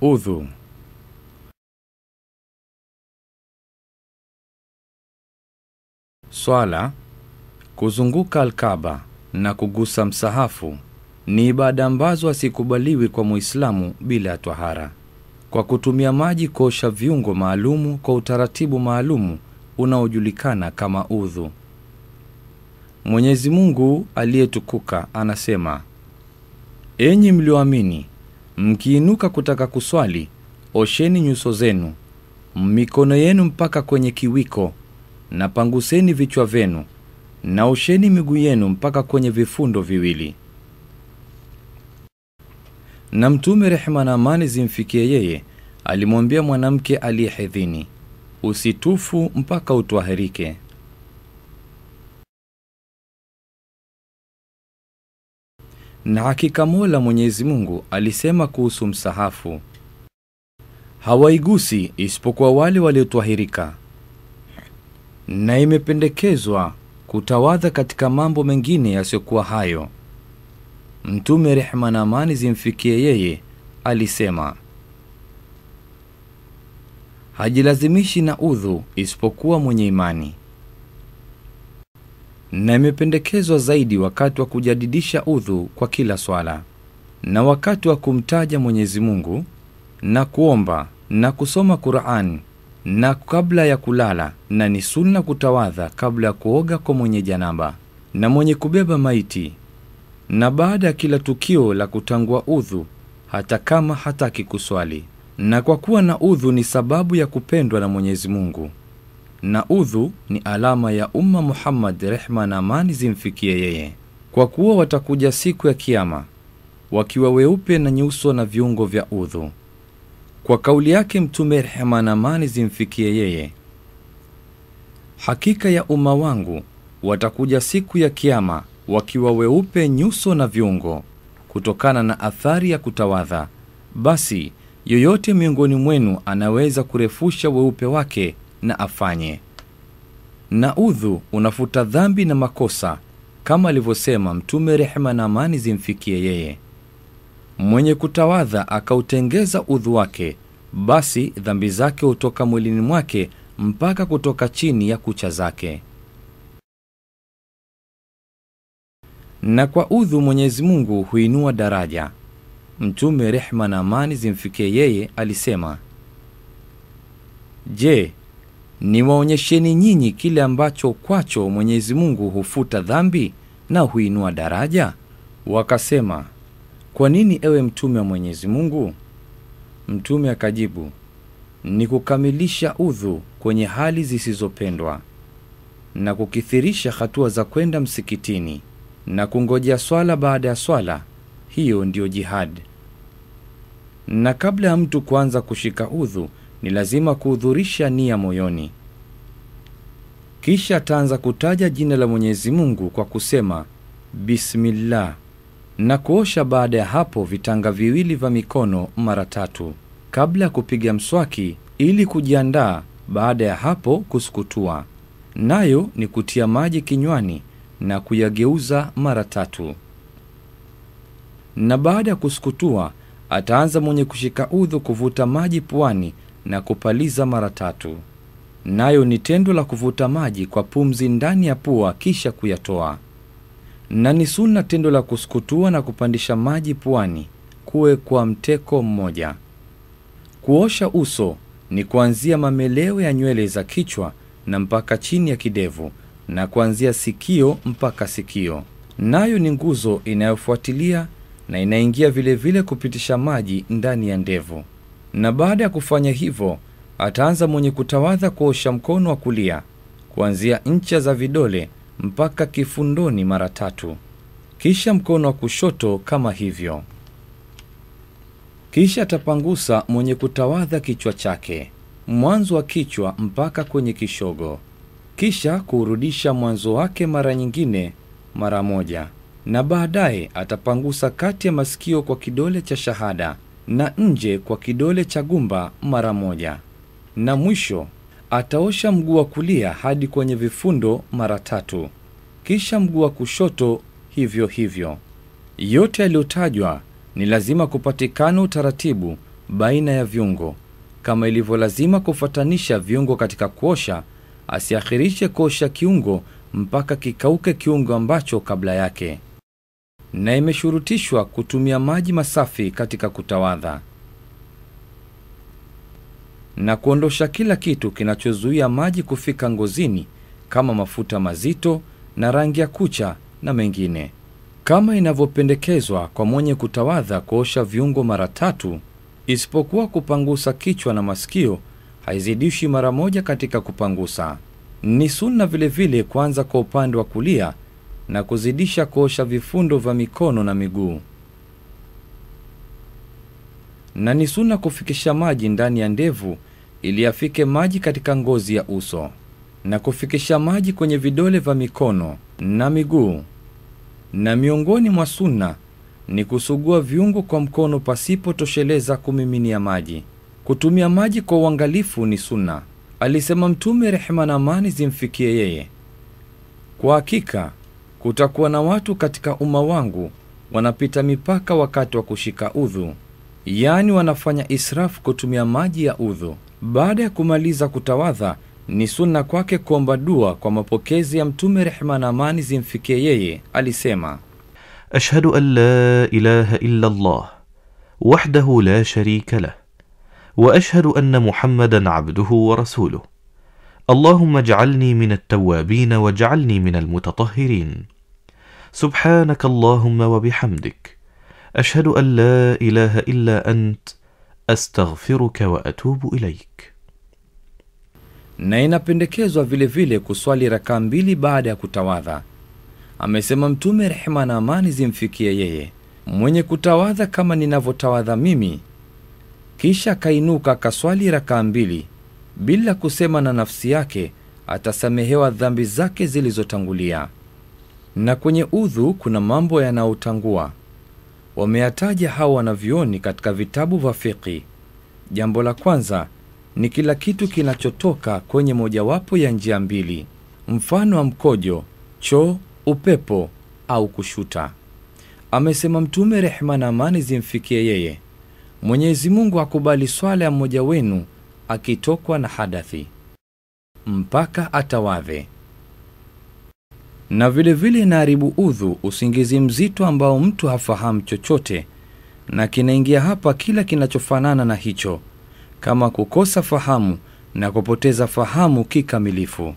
Udhu. Swala, kuzunguka Alkaba na kugusa msahafu ni ibada ambazo hasikubaliwi kwa Muislamu bila ya twahara, kwa kutumia maji kuosha viungo maalumu kwa utaratibu maalumu unaojulikana kama udhu. Mwenyezi Mungu aliyetukuka anasema, enyi mlioamini, mkiinuka kutaka kuswali, osheni nyuso zenu, mikono yenu mpaka kwenye kiwiko, na panguseni vichwa vyenu, na osheni miguu yenu mpaka kwenye vifundo viwili. Na Mtume, rehema na amani zimfikie yeye, alimwambia mwanamke aliyehedhini, usitufu mpaka utwahirike. Na hakika Mola Mwenyezi Mungu alisema kuhusu msahafu, hawaigusi isipokuwa wale waliotwahirika, na imependekezwa kutawadha katika mambo mengine yasiyokuwa hayo. Mtume, rehema na amani zimfikie yeye, alisema hajilazimishi na udhu isipokuwa mwenye imani, na imependekezwa zaidi wakati wa kujadidisha udhu kwa kila swala, na wakati wa kumtaja Mwenyezi Mungu na kuomba na kusoma Qur'an na kabla ya kulala, na ni sunna kutawadha kabla ya kuoga kwa mwenye janaba na mwenye kubeba maiti, na baada ya kila tukio la kutangua udhu, hata kama hataki kuswali. Na kwa kuwa na udhu ni sababu ya kupendwa na Mwenyezi Mungu, na udhu ni alama ya umma Muhammad, rehma na amani zimfikie yeye, kwa kuwa watakuja siku ya Kiama wakiwa weupe na nyuso na viungo vya udhu. Kwa kauli yake Mtume, rehma na amani zimfikie yeye, hakika ya umma wangu watakuja siku ya Kiama wakiwa weupe nyuso na viungo, kutokana na athari ya kutawadha. Basi yoyote miongoni mwenu anaweza kurefusha weupe wake na afanye. Na udhu unafuta dhambi na makosa, kama alivyosema Mtume, rehema na amani zimfikie yeye, mwenye kutawadha akautengeza udhu wake, basi dhambi zake hutoka mwilini mwake mpaka kutoka chini ya kucha zake. Na kwa udhu Mwenyezi Mungu huinua daraja. Mtume, rehma na amani zimfikie yeye, alisema, Je, niwaonyesheni nyinyi kile ambacho kwacho Mwenyezi Mungu hufuta dhambi na huinua daraja? Wakasema, kwa nini ewe Mtume wa Mwenyezi Mungu? Mtume akajibu, ni kukamilisha udhu kwenye hali zisizopendwa na kukithirisha hatua za kwenda msikitini na kungojea swala baada ya swala. Hiyo ndiyo jihad. Na kabla ya mtu kuanza kushika udhu, ni lazima kuhudhurisha nia moyoni, kisha ataanza kutaja jina la Mwenyezi Mungu kwa kusema bismillah, na kuosha baada ya hapo vitanga viwili vya mikono mara tatu kabla ya kupiga mswaki ili kujiandaa. Baada ya hapo kusukutua, nayo ni kutia maji kinywani na kuyageuza mara tatu. Na baada ya kusukutua, ataanza mwenye kushika udhu kuvuta maji puani na kupaliza mara tatu, nayo ni tendo la kuvuta maji kwa pumzi ndani ya pua kisha kuyatoa. Na ni sunna tendo la kusukutua na kupandisha maji puani kuwe kwa mteko mmoja. Kuosha uso ni kuanzia mameleo ya nywele za kichwa na mpaka chini ya kidevu na kuanzia sikio mpaka sikio, nayo ni nguzo inayofuatilia na inaingia vilevile vile kupitisha maji ndani ya ndevu. Na baada ya kufanya hivyo, ataanza mwenye kutawadha kuosha mkono wa kulia kuanzia ncha za vidole mpaka kifundoni mara tatu, kisha mkono wa kushoto kama hivyo. Kisha atapangusa mwenye kutawadha kichwa chake mwanzo wa kichwa mpaka kwenye kishogo. Kisha kuurudisha mwanzo wake mara nyingine mara moja, na baadaye atapangusa kati ya masikio kwa kidole cha shahada na nje kwa kidole cha gumba mara moja, na mwisho ataosha mguu wa kulia hadi kwenye vifundo mara tatu, kisha mguu wa kushoto hivyo hivyo. Yote yaliyotajwa ni lazima kupatikana utaratibu baina ya viungo, kama ilivyo lazima kufuatanisha viungo katika kuosha, asiakhirishe kuosha kiungo mpaka kikauke kiungo ambacho kabla yake. Na imeshurutishwa kutumia maji masafi katika kutawadha na kuondosha kila kitu kinachozuia maji kufika ngozini kama mafuta mazito na rangi ya kucha na mengine, kama inavyopendekezwa kwa mwenye kutawadha kuosha viungo mara tatu, isipokuwa kupangusa kichwa na masikio, haizidishi mara moja katika kupangusa. Ni sunna vilevile kuanza kwa upande wa kulia na kuzidisha kuosha vifundo vya mikono na miguu, na ni suna kufikisha maji ndani ya ndevu ili afike maji katika ngozi ya uso na kufikisha maji kwenye vidole vya mikono na miguu. Na miongoni mwa suna ni kusugua viungo kwa mkono pasipotosheleza kumiminia maji. Kutumia maji kwa uangalifu ni suna, alisema Mtume, rehema na amani zimfikie yeye. Kwa hakika kutakuwa na watu katika umma wangu wanapita mipaka wakati wa kushika udhu, yaani wanafanya israfu kutumia maji ya udhu. Baada ya kumaliza kutawadha, ni sunna kwake kuomba dua kwa mapokezi ya Mtume, rehma na amani zimfikie yeye. Alisema, ashhadu an la ilaha illa Allah wahdahu la sharika lah wa ashhadu anna Muhammadan abduhu wa rasuluh Allahumma ij'alni min at-tawwabin waj'alni min al-mutatahhirin subhanaka Allahumma wa bihamdik ashhadu an la ilaha illa ant astaghfiruka wa atubu ilaik. na inapendekezwa vilevile kuswali rakaa mbili baada ya kutawadha. Amesema Mtume, rehema na amani zimfikie yeye, mwenye kutawadha kama ninavyotawadha mimi, kisha akainuka akaswali rakaa mbili bila kusema na nafsi yake, atasamehewa dhambi zake zilizotangulia. Na kwenye udhu kuna mambo yanayotangua wameyataja hawa wanavyoni katika vitabu vya fiqhi. Jambo la kwanza ni kila kitu kinachotoka kwenye mojawapo ya njia mbili, mfano wa mkojo, choo, upepo au kushuta. Amesema Mtume, rehema na amani zimfikie yeye, Mwenyezi Mungu akubali swala ya mmoja wenu akitokwa na hadathi mpaka atawadhe. Na vilevile inaharibu udhu usingizi mzito ambao mtu hafahamu chochote, na kinaingia hapa kila kinachofanana na hicho, kama kukosa fahamu na kupoteza fahamu kikamilifu.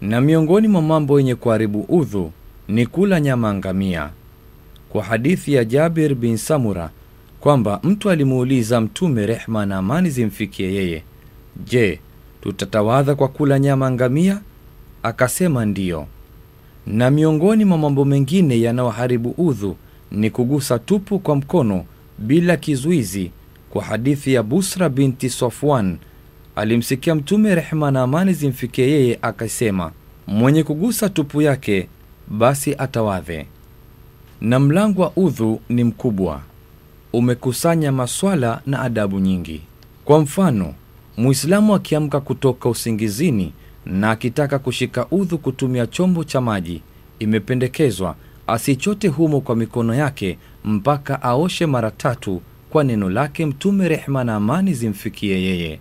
Na miongoni mwa mambo yenye kuharibu udhu ni kula nyama ngamia, kwa hadithi ya Jabir bin Samura kwamba mtu alimuuliza Mtume, rehma na amani zimfikie yeye, je, tutatawadha kwa kula nyama ngamia? Akasema ndiyo na miongoni mwa mambo mengine yanayoharibu udhu ni kugusa tupu kwa mkono bila kizuizi, kwa hadithi ya Busra binti Safwan alimsikia Mtume, rehema na amani zimfikie yeye, akasema, mwenye kugusa tupu yake basi atawadhe. Na mlango wa udhu ni mkubwa, umekusanya maswala na adabu nyingi. Kwa mfano, Muislamu akiamka kutoka usingizini na akitaka kushika udhu kutumia chombo cha maji, imependekezwa asichote humo kwa mikono yake mpaka aoshe mara tatu, kwa neno lake Mtume, rehma na amani zimfikie yeye.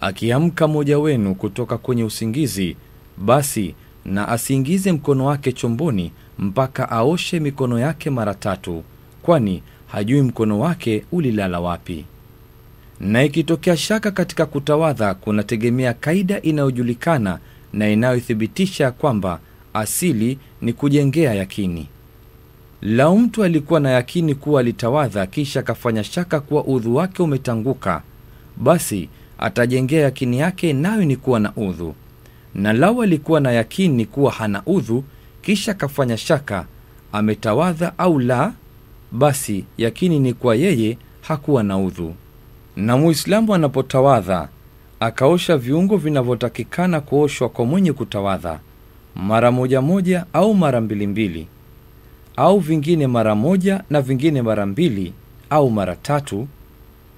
Akiamka mmoja wenu kutoka kwenye usingizi, basi na asiingize mkono wake chomboni mpaka aoshe mikono yake mara tatu, kwani hajui mkono wake ulilala wapi na ikitokea shaka katika kutawadha kunategemea kaida inayojulikana na inayothibitisha kwamba asili ni kujengea yakini. Lau mtu alikuwa na yakini kuwa alitawadha kisha akafanya shaka kuwa udhu wake umetanguka, basi atajengea yakini yake nayo ni kuwa na udhu. Na lau alikuwa na yakini kuwa hana udhu kisha akafanya shaka ametawadha au la, basi yakini ni kuwa yeye hakuwa na udhu na Muislamu anapotawadha akaosha viungo vinavyotakikana kuoshwa kwa mwenye kutawadha mara moja moja au mara mbili mbili au vingine mara moja na vingine mara mbili au mara tatu,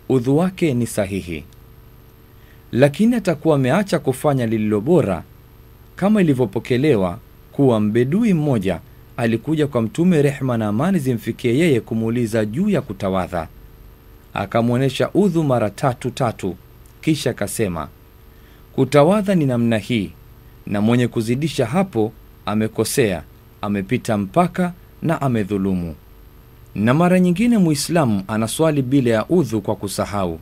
udhu wake ni sahihi, lakini atakuwa ameacha kufanya lililo bora, kama ilivyopokelewa kuwa mbedui mmoja alikuja kwa Mtume, rehma na amani zimfikie yeye, kumuuliza juu ya kutawadha akamwonyesha udhu mara tatu tatu, kisha akasema, kutawadha ni namna hii, na mwenye kuzidisha hapo amekosea, amepita mpaka na amedhulumu. Na mara nyingine Muislamu anaswali bila ya udhu kwa kusahau,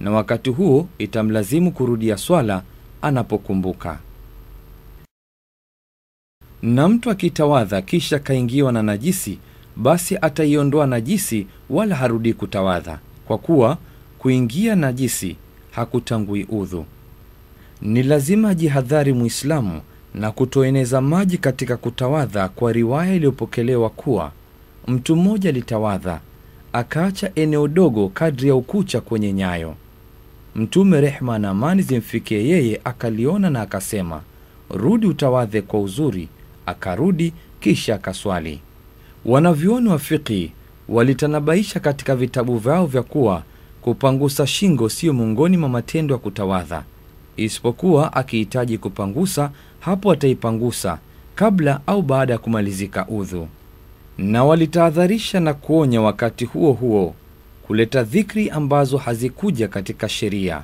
na wakati huo itamlazimu kurudia swala anapokumbuka. Na mtu akitawadha kisha kaingiwa na najisi, basi ataiondoa najisi, wala harudii kutawadha, kwa kuwa kuingia najisi hakutangui udhu. Ni lazima jihadhari Muislamu na kutoeneza maji katika kutawadha, kwa riwaya iliyopokelewa kuwa mtu mmoja alitawadha akaacha eneo dogo kadri ya ukucha kwenye nyayo. Mtume rehma na amani zimfikie yeye akaliona na akasema, rudi utawadhe kwa uzuri. Akarudi kisha akaswali. Wanavyuoni wa fiqhi walitanabaisha katika vitabu vyao vya kuwa kupangusa shingo sio miongoni mwa matendo ya kutawadha, isipokuwa akihitaji kupangusa, hapo ataipangusa kabla au baada ya kumalizika udhu. Na walitahadharisha na kuonya wakati huo huo kuleta dhikri ambazo hazikuja katika sheria,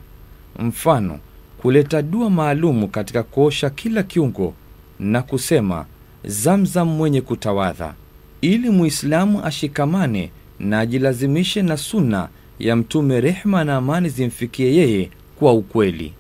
mfano kuleta dua maalumu katika kuosha kila kiungo na kusema Zamzam mwenye kutawadha, ili Muislamu ashikamane na ajilazimishe na sunna ya Mtume, rehma na amani zimfikie yeye kwa ukweli.